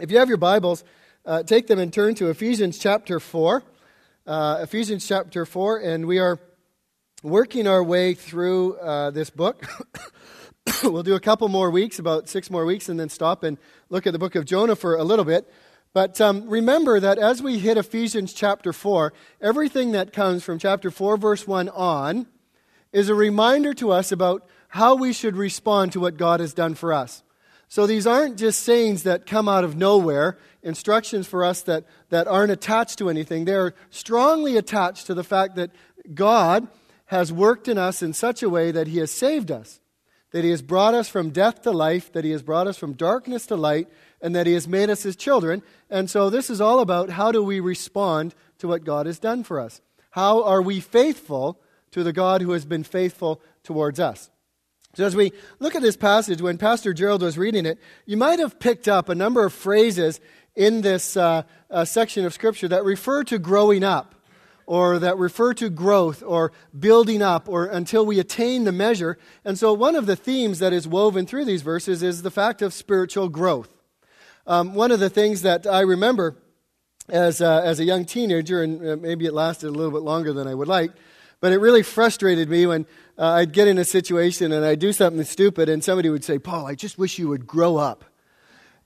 If you have your Bibles, uh, take them and turn to Ephesians chapter 4. Uh, Ephesians chapter 4, and we are working our way through uh, this book. we'll do a couple more weeks, about six more weeks, and then stop and look at the book of Jonah for a little bit. But um, remember that as we hit Ephesians chapter 4, everything that comes from chapter 4, verse 1 on, is a reminder to us about how we should respond to what God has done for us. So these aren't just sayings that come out of nowhere, instructions for us that, that aren't attached to anything. They're strongly attached to the fact that God has worked in us in such a way that He has saved us, that He has brought us from death to life, that He has brought us from darkness to light, and that He has made us His children. And so this is all about how do we respond to what God has done for us? How are we faithful to the God who has been faithful towards us? So, as we look at this passage, when Pastor Gerald was reading it, you might have picked up a number of phrases in this uh, uh, section of Scripture that refer to growing up, or that refer to growth, or building up, or until we attain the measure. And so, one of the themes that is woven through these verses is the fact of spiritual growth. Um, one of the things that I remember as, uh, as a young teenager, and uh, maybe it lasted a little bit longer than I would like, but it really frustrated me when uh, I'd get in a situation and I'd do something stupid, and somebody would say, Paul, I just wish you would grow up.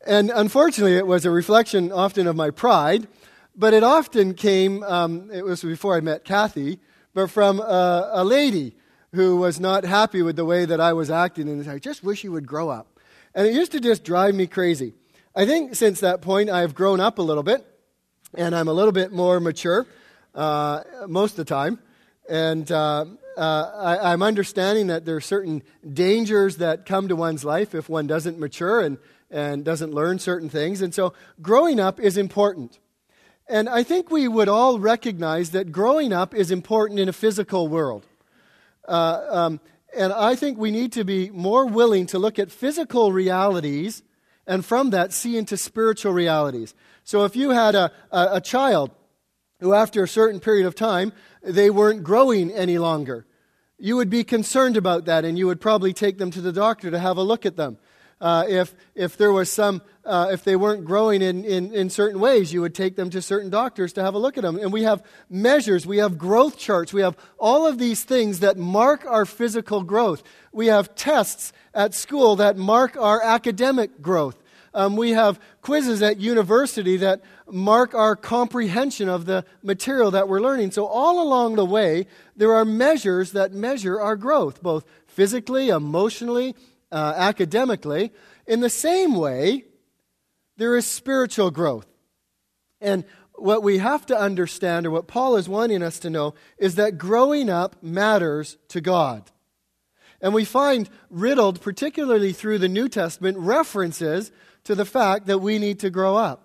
And unfortunately, it was a reflection often of my pride, but it often came, um, it was before I met Kathy, but from a, a lady who was not happy with the way that I was acting, and I just wish you would grow up. And it used to just drive me crazy. I think since that point, I've grown up a little bit, and I'm a little bit more mature uh, most of the time. And uh, uh, I, am understanding that there are certain dangers that come to one's life if one doesn't mature and, and doesn't learn certain things. And so growing up is important. And I think we would all recognize that growing up is important in a physical world. Uh, um, and I think we need to be more willing to look at physical realities and from that see into spiritual realities. So if you had a, a, a child who, after a certain period of time, they weren't growing any longer. You would be concerned about that, and you would probably take them to the doctor to have a look at them. Uh, if, if there was some, uh, if they weren't growing in, in, in certain ways, you would take them to certain doctors to have a look at them. And we have measures, we have growth charts, we have all of these things that mark our physical growth. We have tests at school that mark our academic growth. Um, we have quizzes at university that mark our comprehension of the material that we're learning. So, all along the way, there are measures that measure our growth, both physically, emotionally, uh, academically. In the same way, there is spiritual growth. And what we have to understand, or what Paul is wanting us to know, is that growing up matters to God. And we find riddled, particularly through the New Testament, references to the fact that we need to grow up.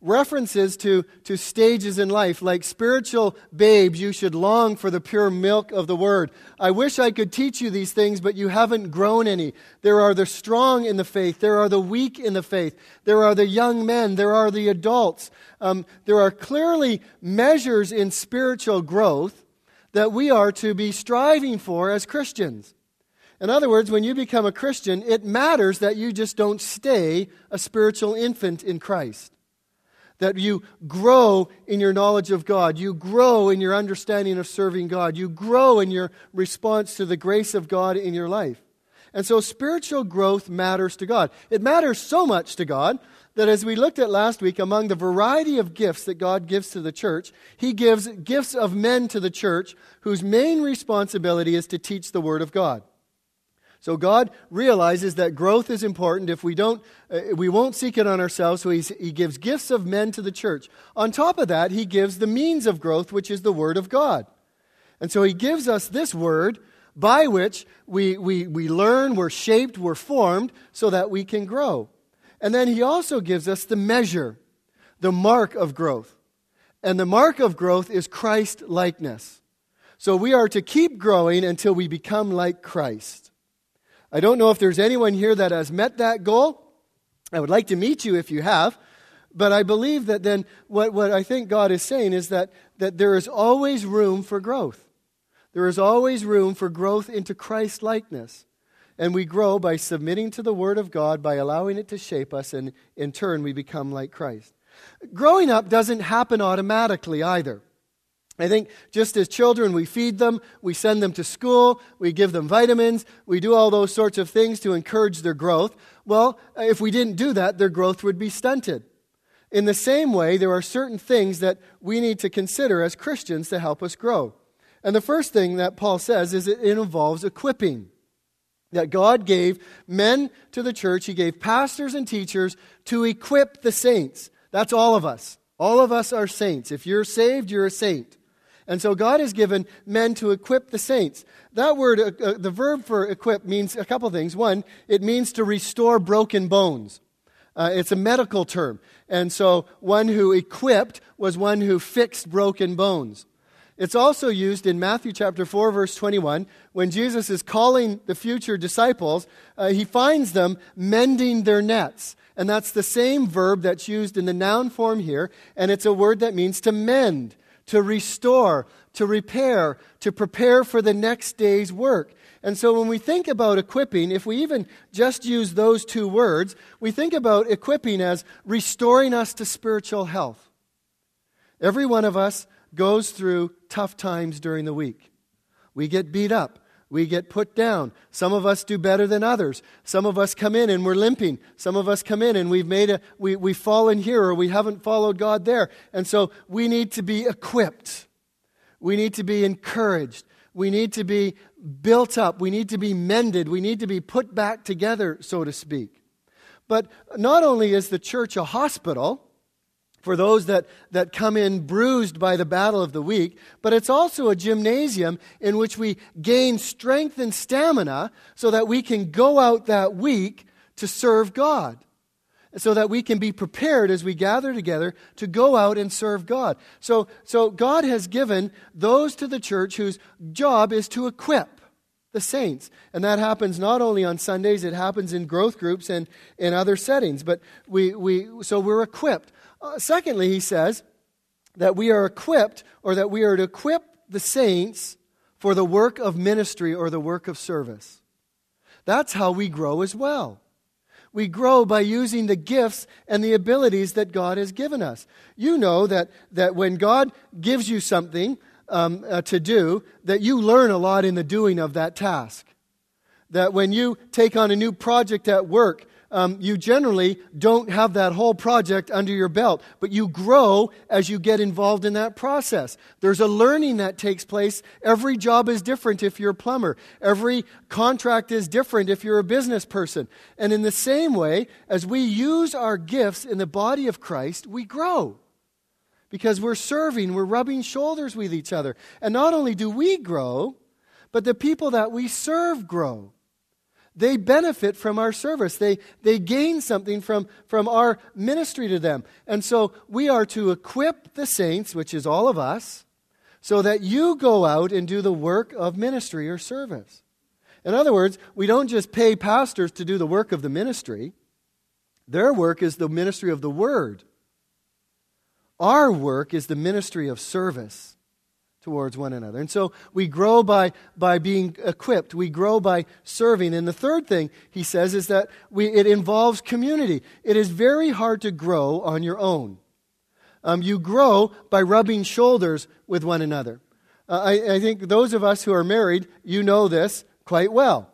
References to, to stages in life, like spiritual babes, you should long for the pure milk of the word. I wish I could teach you these things, but you haven't grown any. There are the strong in the faith, there are the weak in the faith, there are the young men, there are the adults. Um, there are clearly measures in spiritual growth that we are to be striving for as Christians. In other words, when you become a Christian, it matters that you just don't stay a spiritual infant in Christ. That you grow in your knowledge of God. You grow in your understanding of serving God. You grow in your response to the grace of God in your life. And so spiritual growth matters to God. It matters so much to God that as we looked at last week, among the variety of gifts that God gives to the church, He gives gifts of men to the church whose main responsibility is to teach the Word of God. So God realizes that growth is important. If we don't, uh, we won't seek it on ourselves. So he gives gifts of men to the church. On top of that, he gives the means of growth, which is the word of God. And so he gives us this word by which we, we, we learn, we're shaped, we're formed, so that we can grow. And then he also gives us the measure, the mark of growth. And the mark of growth is Christ likeness. So we are to keep growing until we become like Christ. I don't know if there's anyone here that has met that goal. I would like to meet you if you have. But I believe that then what, what I think God is saying is that, that there is always room for growth. There is always room for growth into Christ likeness. And we grow by submitting to the Word of God, by allowing it to shape us, and in turn, we become like Christ. Growing up doesn't happen automatically either. I think just as children, we feed them, we send them to school, we give them vitamins, we do all those sorts of things to encourage their growth. Well, uh, if we didn't do that, their growth would be stunted. In the same way, there are certain things that we need to consider as Christians to help us grow. And the first thing that Paul says is it involves equipping. That God gave men to the church, He gave pastors and teachers to equip the saints. That's all of us. All of us are saints. If you're saved, you're a saint. And so God has given men to equip the saints. That word, uh, uh, the verb for equip, means a couple things. One, it means to restore broken bones. Uh, it's a medical term. And so one who equipped was one who fixed broken bones. It's also used in Matthew chapter 4, verse 21, when Jesus is calling the future disciples, uh, he finds them mending their nets. And that's the same verb that's used in the noun form here, and it's a word that means to mend to restore, to repair, to prepare for the next day's work. And so when we think about equipping, if we even just use those two words, we think about equipping as restoring us to spiritual health. Every one of us goes through tough times during the week. We get beat up. We get put down. Some of us do better than others. Some of us come in and we're limping. Some of us come in and we've made a, we, we've fallen here or we haven't followed God there. And so we need to be equipped. We need to be encouraged. We need to be built up. We need to be mended. We need to be put back together, so to speak. But not only is the church a hospital, for those that, that come in bruised by the battle of the week, but it's also a gymnasium in which we gain strength and stamina so that we can go out that week to serve God. So that we can be prepared as we gather together to go out and serve God. So, so God has given those to the church whose job is to equip the saints. And that happens not only on Sundays, it happens in growth groups and in other settings. But we, we, so we're equipped. Uh, secondly, he says that we are equipped, or that we are to equip the saints for the work of ministry or the work of service. That's how we grow as well. We grow by using the gifts and the abilities that God has given us. You know that, that when God gives you something um, uh, to do, that you learn a lot in the doing of that task. That when you take on a new project at work, um, you generally don't have that whole project under your belt, but you grow as you get involved in that process. There's a learning that takes place. Every job is different if you're a plumber, every contract is different if you're a business person. And in the same way, as we use our gifts in the body of Christ, we grow. Because we're serving, we're rubbing shoulders with each other. And not only do we grow, but the people that we serve grow they benefit from our service. They, they gain something from, from our ministry to them. And so we are to equip the saints, which is all of us, so that you go out and do the work of ministry or service. In other words, we don't just pay pastors to do the work of the ministry, their work is the ministry of the word. Our work is the ministry of service towards one another. And so we grow by, by being equipped, we grow by serving. And the third thing he says is that we, it involves community. It is very hard to grow on your own. Um, you grow by rubbing shoulders with one another. Uh, I, I think those of us who are married, you know this quite well.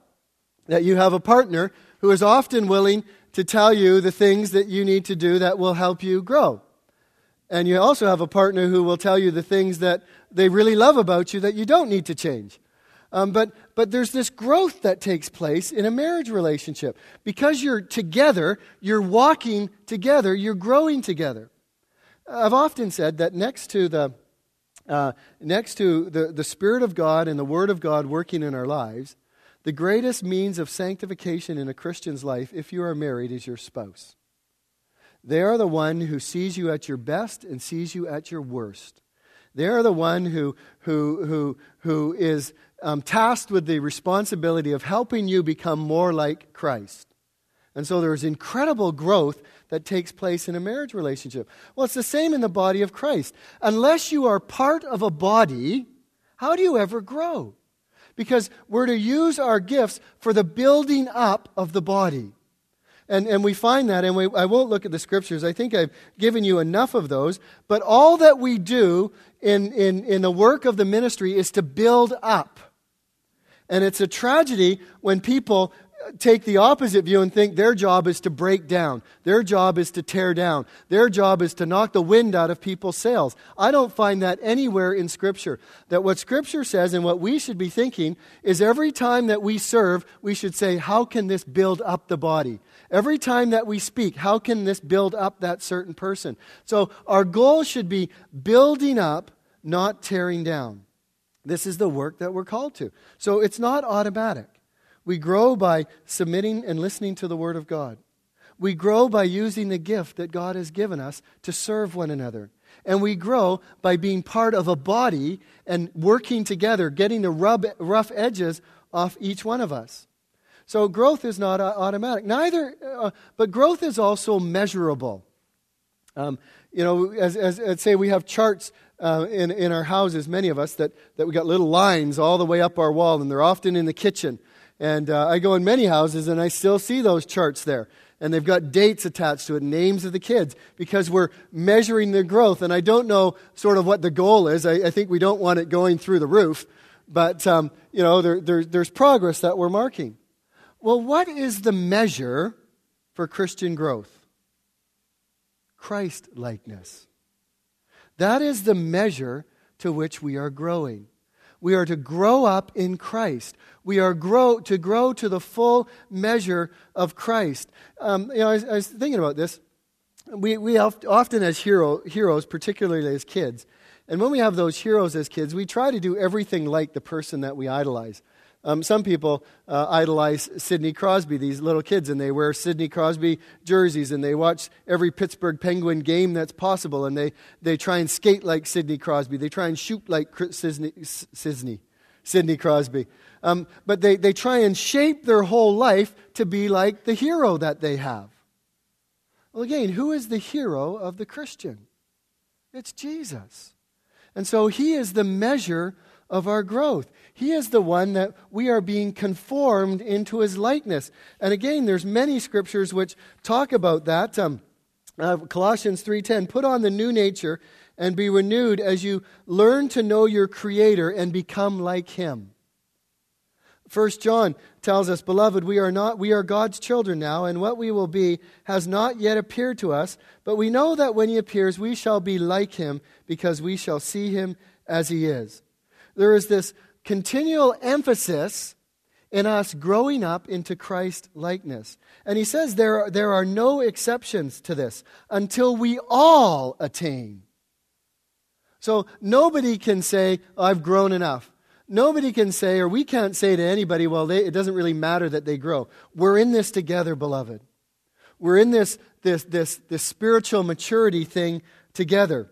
That you have a partner who is often willing to tell you the things that you need to do that will help you grow. And you also have a partner who will tell you the things that they really love about you that you don't need to change. Um, but, but there's this growth that takes place in a marriage relationship. Because you're together, you're walking together, you're growing together. I've often said that next to the, uh, next to the, the Spirit of God and the Word of God working in our lives, the greatest means of sanctification in a Christian's life, if you are married, is your spouse. They are the one who sees you at your best and sees you at your worst. They're the one who, who, who, who is um, tasked with the responsibility of helping you become more like Christ. And so there's incredible growth that takes place in a marriage relationship. Well, it's the same in the body of Christ. Unless you are part of a body, how do you ever grow? because we're to use our gifts for the building up of the body. And, and we find that, and we, I won't look at the scriptures. I think I've given you enough of those. But all that we do in, in, in the work of the ministry is to build up. And it's a tragedy when people take the opposite view and think their job is to break down. Their job is to tear down. Their job is to knock the wind out of people's sails. I don't find that anywhere in Scripture. That what Scripture says and what we should be thinking is every time that we serve, we should say, How can this build up the body? Every time that we speak, how can this build up that certain person? So our goal should be building up, not tearing down. This is the work that we're called to. So it's not automatic. We grow by submitting and listening to the Word of God. We grow by using the gift that God has given us to serve one another. And we grow by being part of a body and working together, getting the rub, rough edges off each one of us. So growth is not automatic. Neither, uh, but growth is also measurable. Um, you know, as, as, as, say we have charts uh, in, in our houses, many of us, that, that we got little lines all the way up our wall, and they're often in the kitchen. And uh, I go in many houses and I still see those charts there. And they've got dates attached to it, names of the kids, because we're measuring their growth. And I don't know sort of what the goal is. I, I think we don't want it going through the roof. But, um, you know, there, there, there's progress that we're marking. Well, what is the measure for Christian growth? Christ likeness. That is the measure to which we are growing. We are to grow up in Christ. We are grow, to grow to the full measure of Christ. Um, you know, I was, I was, thinking about this. We, we often, as hero, heroes, particularly as kids, and when we have those heroes as kids, we try to do everything like the person that we idolize. Um, some people uh, idolize Sidney Crosby, these little kids, and they wear Sidney Crosby jerseys and they watch every Pittsburgh Penguin game that's possible and they, they try and skate like Sidney Crosby. They try and shoot like Sidney, Sidney, Sidney Crosby. Um, but they, they try and shape their whole life to be like the hero that they have. Well, again, who is the hero of the Christian? It's Jesus. And so he is the measure of our growth. He is the one that we are being conformed into his likeness. And again, there's many scriptures which talk about that. Um, uh, Colossians 3:10, put on the new nature and be renewed as you learn to know your creator and become like him. First John tells us, Beloved, we are not we are God's children now, and what we will be has not yet appeared to us, but we know that when he appears we shall be like him, because we shall see him as he is there is this continual emphasis in us growing up into Christ likeness. And he says there are, there are no exceptions to this until we all attain. So nobody can say, oh, I've grown enough. Nobody can say, or we can't say to anybody, well, they, it doesn't really matter that they grow. We're in this together, beloved. We're in this, this, this, this spiritual maturity thing together.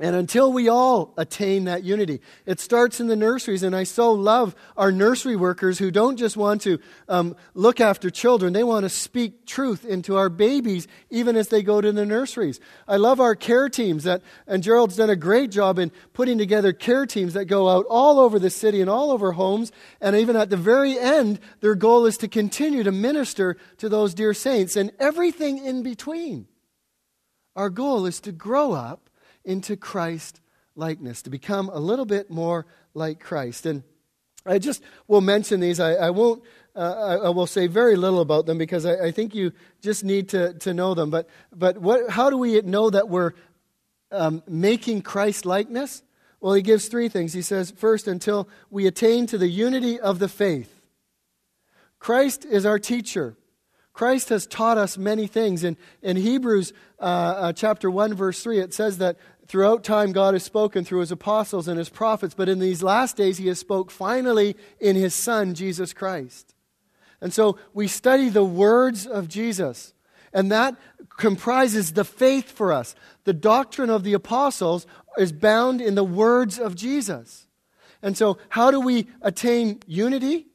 And until we all attain that unity, it starts in the nurseries. And I so love our nursery workers who don't just want to um, look after children, they want to speak truth into our babies even as they go to the nurseries. I love our care teams that, and Gerald's done a great job in putting together care teams that go out all over the city and all over homes. And even at the very end, their goal is to continue to minister to those dear saints and everything in between. Our goal is to grow up into Christ likeness, to become a little bit more like Christ. And I just will mention these. I, I won't. Uh, I, I, will say very little about them because I, I, think you just need to, to know them. But but what? How do we know that we're um, making Christ likeness? Well, he gives three things. He says, first, until we attain to the unity of the faith. Christ is our teacher. Christ has taught us many things. In, in Hebrews uh, uh, chapter 1, verse 3, it says that throughout time God has spoken through his apostles and his prophets, but in these last days he has spoke finally in his Son, Jesus Christ. And so we study the words of Jesus, and that comprises the faith for us. The doctrine of the apostles is bound in the words of Jesus. And so, how do we attain unity?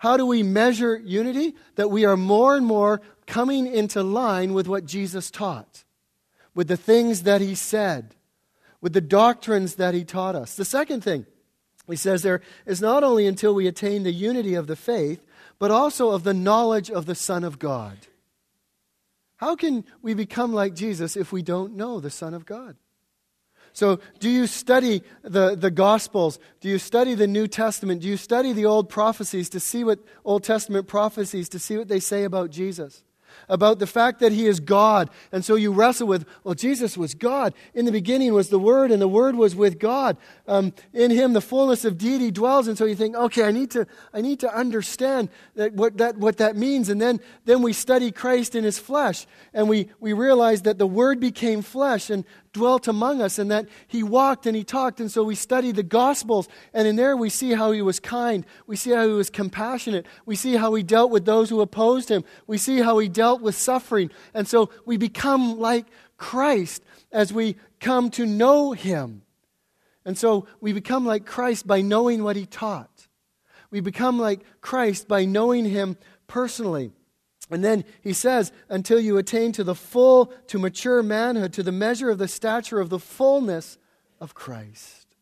How do we measure unity? That we are more and more coming into line with what Jesus taught, with the things that he said, with the doctrines that he taught us. The second thing He says there is not only until we attain the unity of the faith, but also of the knowledge of the Son of God. How can we become like Jesus if we don't know the Son of God? So, do you study the, the Gospels? Do you study the New Testament? Do you study the old prophecies to see what Old Testament prophecies to see what they say about Jesus? about the fact that he is God. And so you wrestle with, well, Jesus was God. In the beginning was the Word, and the Word was with God. Um, in him, the fullness of deity dwells. And so you think, okay, I need to, I need to understand that, what, that, what that means. And then, then we study Christ in his flesh, and we, we realize that the Word became flesh and dwelt among us, and that he walked and he talked. And so we study the Gospels, and in there we see how he was kind. We see how he was compassionate. We see how he dealt with those who opposed him. We see how he dealt with suffering. And so we become like Christ as we come to know him. And so we become like Christ by knowing what he taught. We become like Christ by knowing him personally. And then he says, until you attain to the full, to mature manhood, to the measure of the stature of the fullness of Christ.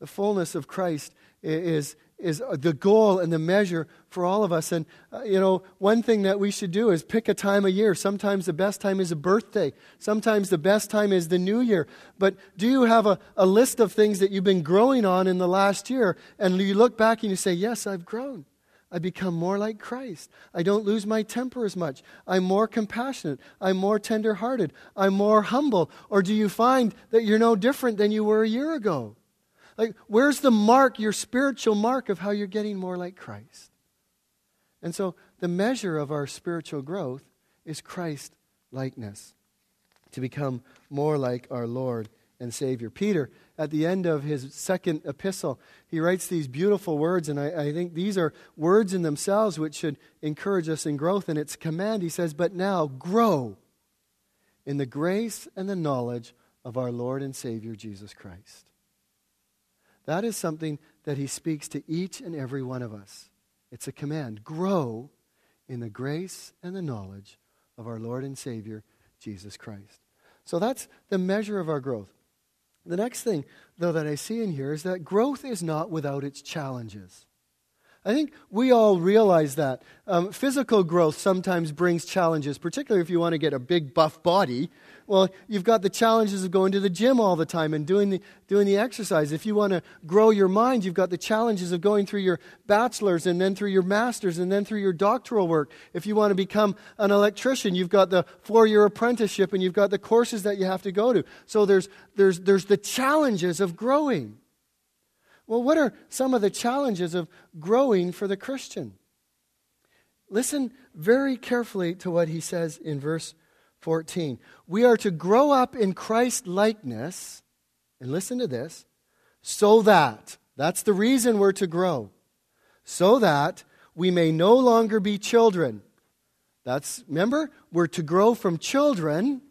The fullness of Christ is, is the goal and the measure for all of us. And, uh, you know, one thing that we should do is pick a time of year. Sometimes the best time is a birthday, sometimes the best time is the new year. But do you have a, a list of things that you've been growing on in the last year? And you look back and you say, Yes, I've grown. I become more like Christ. I don't lose my temper as much. I'm more compassionate. I'm more tenderhearted. I'm more humble. Or do you find that you're no different than you were a year ago? Like, where's the mark, your spiritual mark of how you're getting more like Christ? And so, the measure of our spiritual growth is Christ likeness, to become more like our Lord and Savior. Peter, at the end of his second epistle, he writes these beautiful words, and I, I, think these are words in themselves which should encourage us in growth. And it's command. He says, But now grow in the grace and the knowledge of our Lord and Savior Jesus Christ. That is something that he speaks to each and every one of us. It's a command grow in the grace and the knowledge of our Lord and Savior, Jesus Christ. So that's the measure of our growth. The next thing, though, that I see in here is that growth is not without its challenges. I think we all realize that. Um, physical growth sometimes brings challenges, particularly if you want to get a big, buff body. Well, you've got the challenges of going to the gym all the time and doing the, doing the exercise. If you want to grow your mind, you've got the challenges of going through your bachelor's and then through your master's and then through your doctoral work. If you want to become an electrician, you've got the four year apprenticeship and you've got the courses that you have to go to. So there's, there's, there's the challenges of growing. Well, what are some of the challenges of growing for the Christian? Listen very carefully to what he says in verse 14. We are to grow up in Christ likeness, and listen to this, so that, that's the reason we're to grow, so that we may no longer be children. That's, remember, we're to grow from children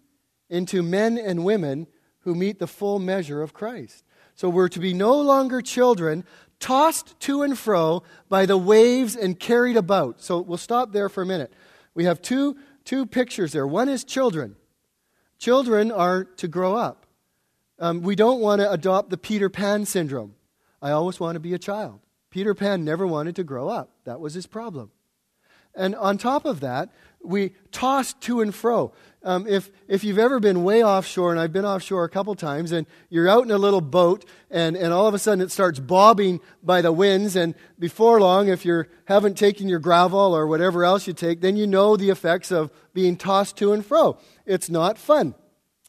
into men and women who meet the full measure of Christ. So we're to be no longer children, tossed to and fro by the waves and carried about. So we'll stop there for a minute. We have two, two pictures there. One is children. Children are to grow up. Um, we don't want to adopt the Peter Pan syndrome. I always want to be a child. Peter Pan never wanted to grow up. That was his problem. And on top of that, we toss to and fro. Um, if, if you've ever been way offshore, and I've been offshore a couple times, and you're out in a little boat, and, and all of a sudden it starts bobbing by the winds, and before long, if you haven't taken your Gravol or whatever else you take, then you know the effects of being tossed to and fro. It's not fun.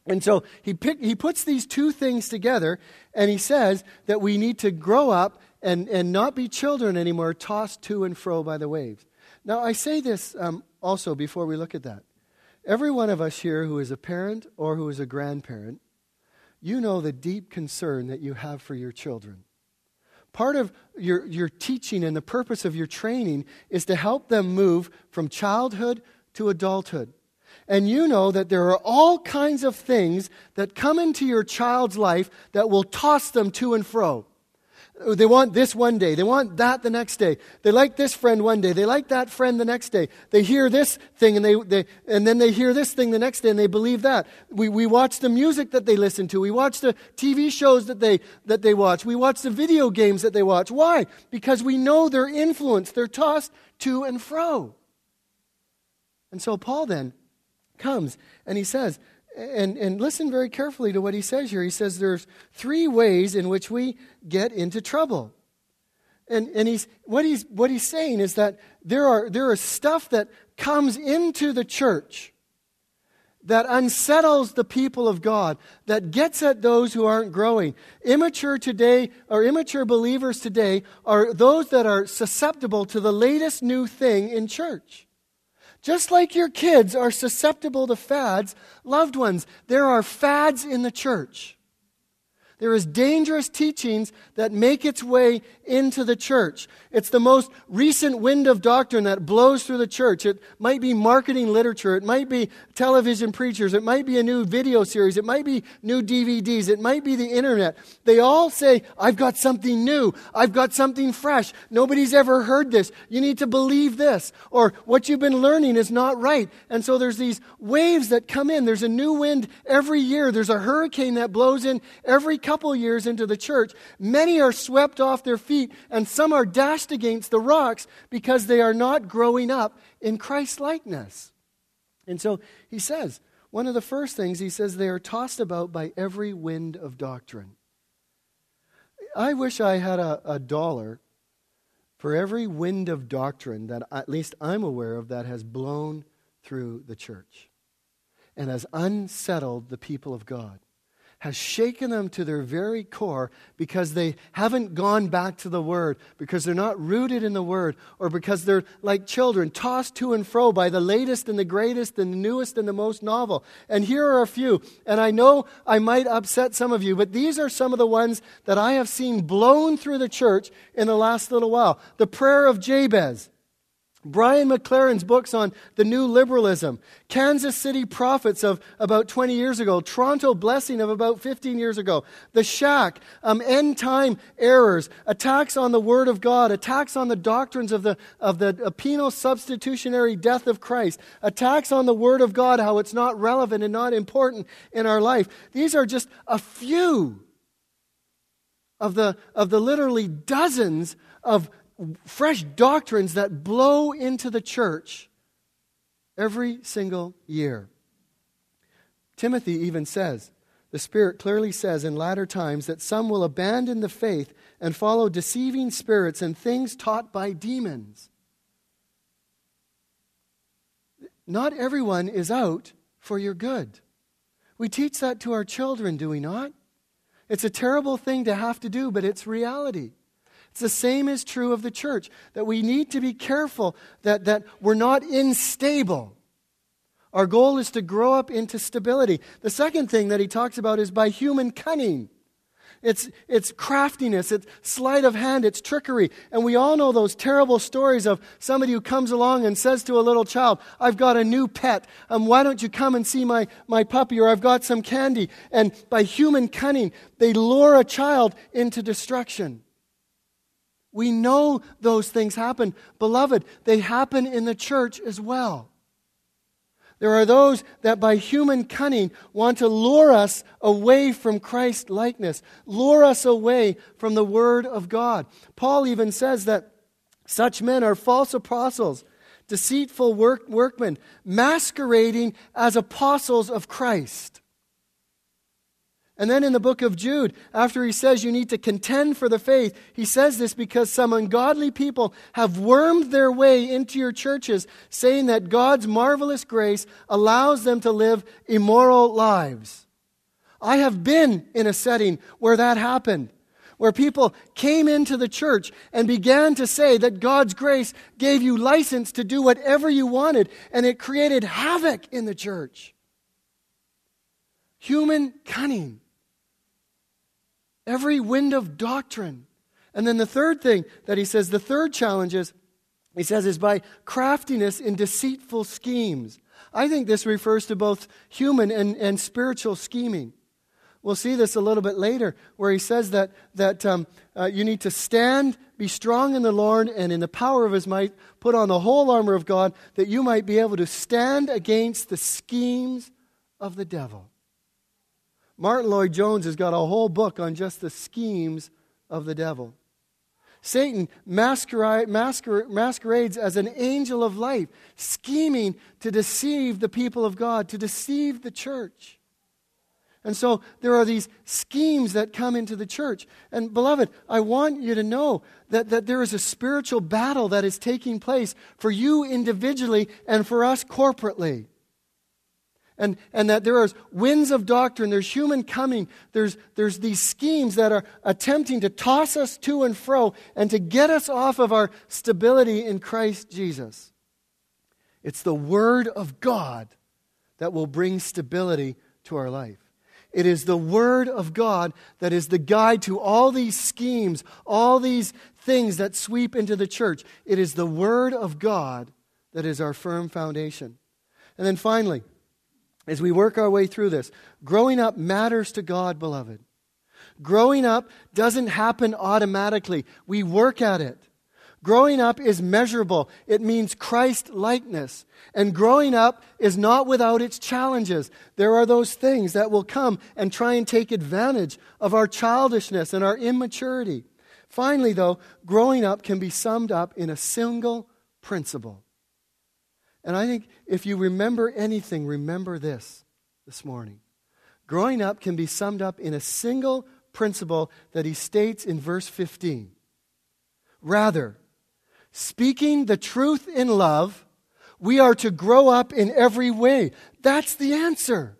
And so he, pick, he puts these two things together, and he says that we need to grow up and, and not be children anymore, tossed to and fro by the waves. Now, I say this um, also before we look at that. Every one of us here who is a parent or who is a grandparent, you know the deep concern that you have for your children. Part of your, your teaching and the purpose of your training is to help them move from childhood to adulthood. And you know that there are all kinds of things that come into your child's life that will toss them to and fro. Oh, they want this one day. They want that the next day. They like this friend one day. They like that friend the next day. They hear this thing and, they, they, and then they hear this thing the next day and they believe that. We, we watch the music that they listen to. We watch the TV shows that they, that they watch. We watch the video games that they watch. Why? Because we know their influence. They're tossed to and fro. And so Paul then comes and he says, and, and listen very carefully to what he says here. He says there's three ways in which we get into trouble. And, and he's, what, he's, what he's saying is that there are, there is stuff that comes into the church that unsettles the people of God, that gets at those who aren't growing. Immature today, or immature believers today, are those that are susceptible to the latest new thing in church. Just like your kids are susceptible to fads, loved ones, there are fads in the church. There is dangerous teachings that make its way into the church. It's the most recent wind of doctrine that blows through the church. It might be marketing literature. It might be television preachers. It might be a new video series. It might be new DVDs. It might be the internet. They all say, I've got something new. I've got something fresh. Nobody's ever heard this. You need to believe this. Or what you've been learning is not right. And so there's these waves that come in. There's a new wind every year. There's a hurricane that blows in every couple years into the church. Many are swept off their feet and some are dashed against the rocks because they are not growing up in Christ likeness. And so he says, one of the first things he says, they are tossed about by every wind of doctrine. I wish I had a, a dollar for every wind of doctrine that at least I'm aware of that has blown through the church and has unsettled the people of God has shaken them to their very core because they haven't gone back to the Word, because they're not rooted in the Word, or because they're like children, tossed to and fro by the latest and the greatest and the newest and the most novel. And here are a few. And I know I might upset some of you, but these are some of the ones that I have seen blown through the church in the last little while. The prayer of Jabez. Brian McLaren's books on the new liberalism, Kansas City prophets of about 20 years ago, Toronto blessing of about 15 years ago, the shack, um, end time errors, attacks on the Word of God, attacks on the doctrines of the, of the uh, penal substitutionary death of Christ, attacks on the Word of God, how it's not relevant and not important in our life. These are just a few of the, of the literally dozens of fresh doctrines that blow into the church every single year. Timothy even says, the Spirit clearly says in latter times that some will abandon the faith and follow deceiving spirits and things taught by demons. Not everyone is out for your good. We teach that to our children, do we not? It's a terrible thing to have to do, but it's reality. It's the same is true of the church, that we need to be careful that, that we're not unstable. Our goal is to grow up into stability. The second thing that he talks about is by human cunning. It's, it's craftiness, it's sleight of hand, it's trickery. And we all know those terrible stories of somebody who comes along and says to a little child, I've got a new pet. Um, why don't you come and see my, my puppy? Or I've got some candy. And by human cunning, they lure a child into destruction. We know those things happen. Beloved, they happen in the church as well. There are those that by human cunning want to lure us away from Christ likeness, lure us away from the Word of God. Paul even says that such men are false apostles, deceitful work, workmen, masquerading as apostles of Christ. And then in the book of Jude, after he says you need to contend for the faith, he says this because some ungodly people have wormed their way into your churches, saying that God's marvelous grace allows them to live immoral lives. I have been in a setting where that happened, where people came into the church and began to say that God's grace gave you license to do whatever you wanted, and it created havoc in the church. Human cunning every wind of doctrine. And then the third thing that he says, the third challenge is, he says, is by craftiness in deceitful schemes. I think this refers to both human and, and spiritual scheming. We'll see this a little bit later, where he says that, that um, uh, you need to stand, be strong in the Lord, and in the power of his might, put on the whole armor of God, that you might be able to stand against the schemes of the devil. Martyn Lloyd-Jones has got a whole book on just the schemes of the devil. Satan masquerade, masquerades as an angel of light, scheming to deceive the people of God, to deceive the church. And so there are these schemes that come into the church. And beloved, I want you to know that, that there is a spiritual battle that is taking place for you individually and for us corporately. And, and that there are winds of doctrine, there's human coming, there's, there's these schemes that are attempting to toss us to and fro and to get us off of our stability in Christ Jesus. It's the Word of God that will bring stability to our life. It is the Word of God that is the guide to all these schemes, all these things that sweep into the church. It is the Word of God that is our firm foundation. And then finally, as we work our way through this, growing up matters to God, beloved. Growing up doesn't happen automatically, we work at it. Growing up is measurable. It means Christ likeness. And growing up is not without its challenges. There are those things that will come and try and take advantage of our childishness and our immaturity. Finally, though, growing up can be summed up in a single principle. And I think if you remember anything, remember this this morning. Growing up can be summed up in a single principle that he states in verse 15. Rather, speaking the truth in love, we are to grow up in every way. That's the answer.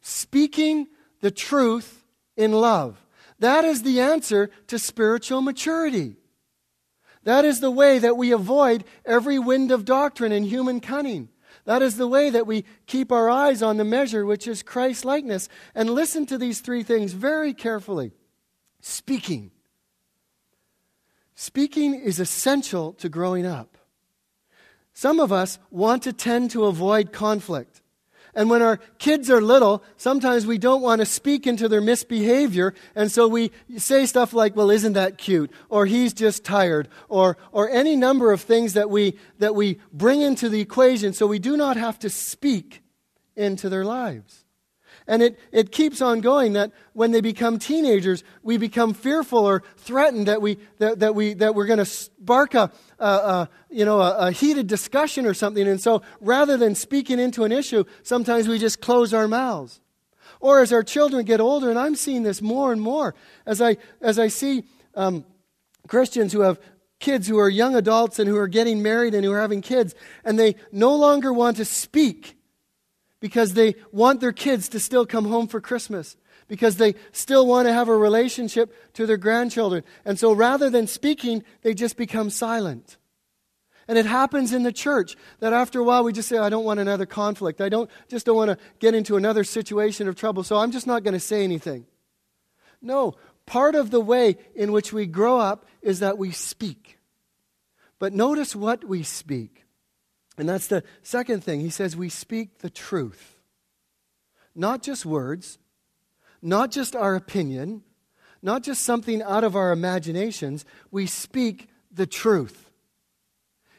Speaking the truth in love. That is the answer to spiritual maturity. That is the way that we avoid every wind of doctrine and human cunning. That is the way that we keep our eyes on the measure, which is Christ likeness. And listen to these three things very carefully. Speaking. Speaking is essential to growing up. Some of us want to tend to avoid conflict. And when our kids are little, sometimes we don't want to speak into their misbehavior, and so we say stuff like, well, isn't that cute? Or he's just tired, or, or any number of things that we, that we bring into the equation so we do not have to speak into their lives. And it, it keeps on going that when they become teenagers, we become fearful or threatened that, we, that, that, we, that we're going to spark a, a, a you know, a, a, heated discussion or something. And so rather than speaking into an issue, sometimes we just close our mouths. Or as our children get older, and I'm seeing this more and more, as I, as I see um, Christians who have kids who are young adults and who are getting married and who are having kids, and they no longer want to speak because they want their kids to still come home for Christmas, because they still want to have a relationship to their grandchildren. And so rather than speaking, they just become silent. And it happens in the church that after a while we just say, I don't want another conflict. I don't, just don't want to get into another situation of trouble, so I'm just not going to say anything. No, part of the way in which we grow up is that we speak. But notice what we speak. And that's the second thing. He says we speak the truth. Not just words, not just our opinion, not just something out of our imaginations. We speak the truth.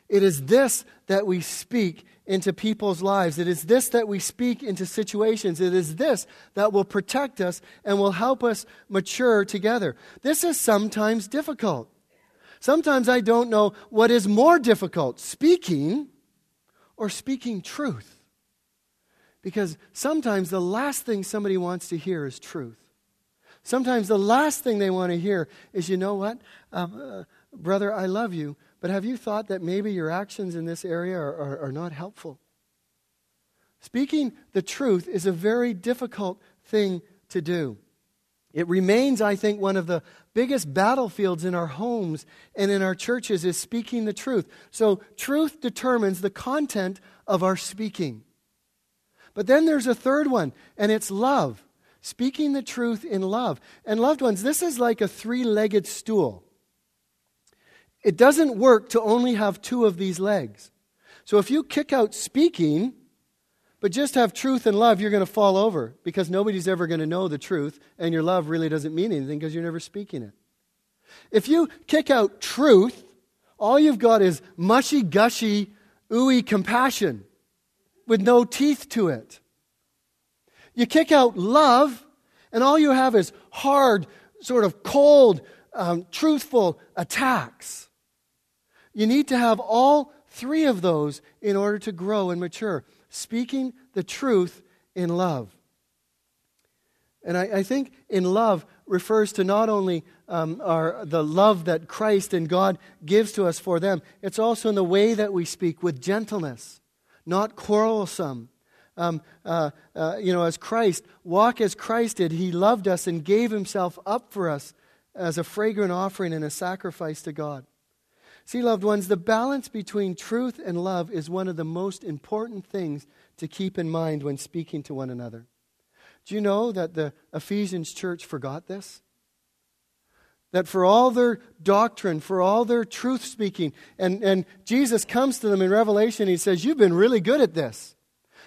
It is this that we speak into people's lives. It is this that we speak into situations. It is this that will protect us and will help us mature together. This is sometimes difficult. Sometimes I don't know what is more difficult speaking or speaking truth. Because sometimes the last thing somebody wants to hear is truth. Sometimes the last thing they want to hear is, you know what, uh, uh, brother, I love you, but have you thought that maybe your actions in this area are, are, are not helpful? Speaking the truth is a very difficult thing to do. It remains, I think, one of the biggest battlefields in our homes and in our churches is speaking the truth. So, truth determines the content of our speaking. But then there's a third one, and it's love. Speaking the truth in love. And, loved ones, this is like a three legged stool. It doesn't work to only have two of these legs. So, if you kick out speaking, but just have truth and love, you're going to fall over because nobody's ever going to know the truth, and your love really doesn't mean anything because you're never speaking it. If you kick out truth, all you've got is mushy, gushy, ooey compassion with no teeth to it. You kick out love, and all you have is hard, sort of cold, um, truthful attacks. You need to have all three of those in order to grow and mature. Speaking the truth in love. And I, I think in love refers to not only um, our, the love that Christ and God gives to us for them, it's also in the way that we speak with gentleness, not quarrelsome. Um, uh, uh, you know, as Christ, walk as Christ did. He loved us and gave himself up for us as a fragrant offering and a sacrifice to God. See, loved ones, the balance between truth and love is one of the most important things to keep in mind when speaking to one another. Do you know that the Ephesians church forgot this? That for all their doctrine, for all their truth speaking, and, and Jesus comes to them in Revelation, he says, You've been really good at this.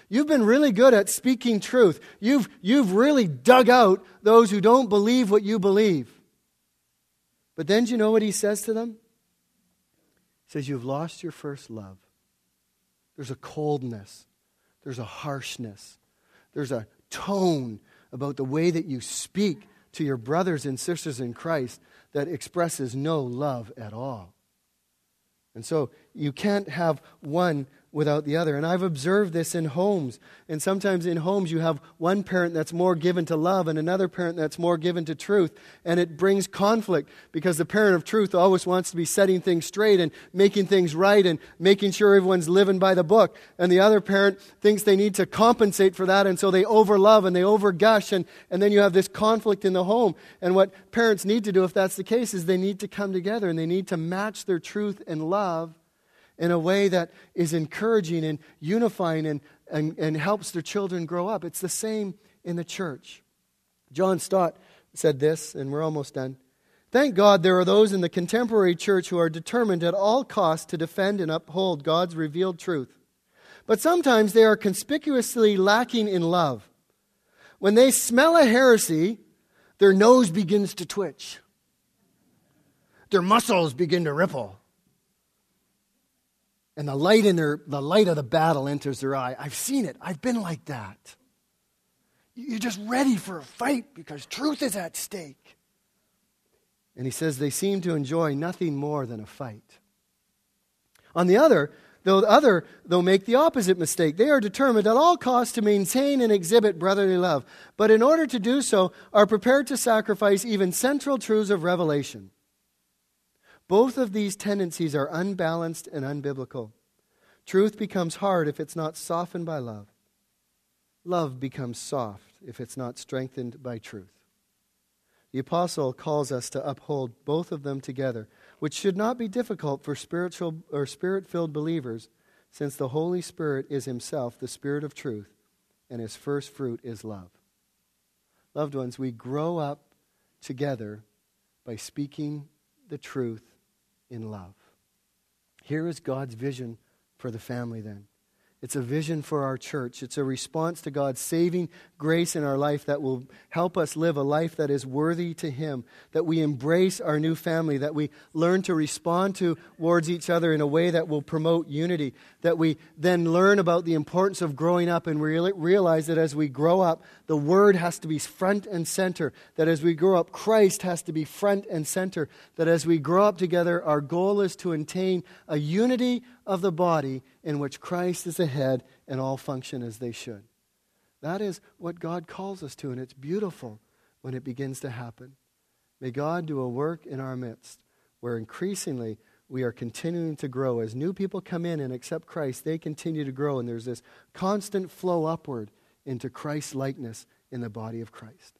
You've been really good at speaking truth. You've, you've really dug out those who don't believe what you believe. But then do you know what he says to them? Says, You've lost your first love. There's a coldness, there's a harshness, there's a tone about the way that you speak to your brothers and sisters in Christ that expresses no love at all. And so you can't have one without the other. And I've observed this in homes. And sometimes in homes, you have one parent that's more given to love and another parent that's more given to truth. And it brings conflict because the parent of truth always wants to be setting things straight and making things right and making sure everyone's living by the book. And the other parent thinks they need to compensate for that. And so they overlove and they overgush. And, and then you have this conflict in the home. And what parents need to do, if that's the case, is they need to come together and they need to match their truth and love in a way that is encouraging and unifying and, and, and helps their children grow up. It's the same in the church. John Stott said this, and we're almost done. Thank God there are those in the contemporary church who are determined at all costs to defend and uphold God's revealed truth. But sometimes they are conspicuously lacking in love. When they smell a heresy, their nose begins to twitch, their muscles begin to ripple and the light in their the light of the battle enters their eye. I've seen it. I've been like that. You're just ready for a fight because truth is at stake. And he says they seem to enjoy nothing more than a fight. On the other, though other though make the opposite mistake. They are determined at all costs to maintain and exhibit brotherly love, but in order to do so are prepared to sacrifice even central truths of revelation. Both of these tendencies are unbalanced and unbiblical. Truth becomes hard if it's not softened by love. Love becomes soft if it's not strengthened by truth. The apostle calls us to uphold both of them together, which should not be difficult for spiritual or spirit-filled believers, since the Holy Spirit is himself the spirit of truth, and his first fruit is love. Loved ones, we grow up together by speaking the truth in love. Here is God's vision for the family then. It's a vision for our church. It's a response to God's saving grace in our life that will help us live a life that is worthy to Him, that we embrace our new family, that we learn to respond to towards each other in a way that will promote unity, that we then learn about the importance of growing up and realize that as we grow up, the Word has to be front and center, that as we grow up, Christ has to be front and center, that as we grow up together, our goal is to attain a unity of the body in which Christ is the head and all function as they should. That is what God calls us to, and it's beautiful when it begins to happen. May God do a work in our midst where increasingly we are continuing to grow. As new people come in and accept Christ, they continue to grow, and there's this constant flow upward into Christ's likeness in the body of Christ.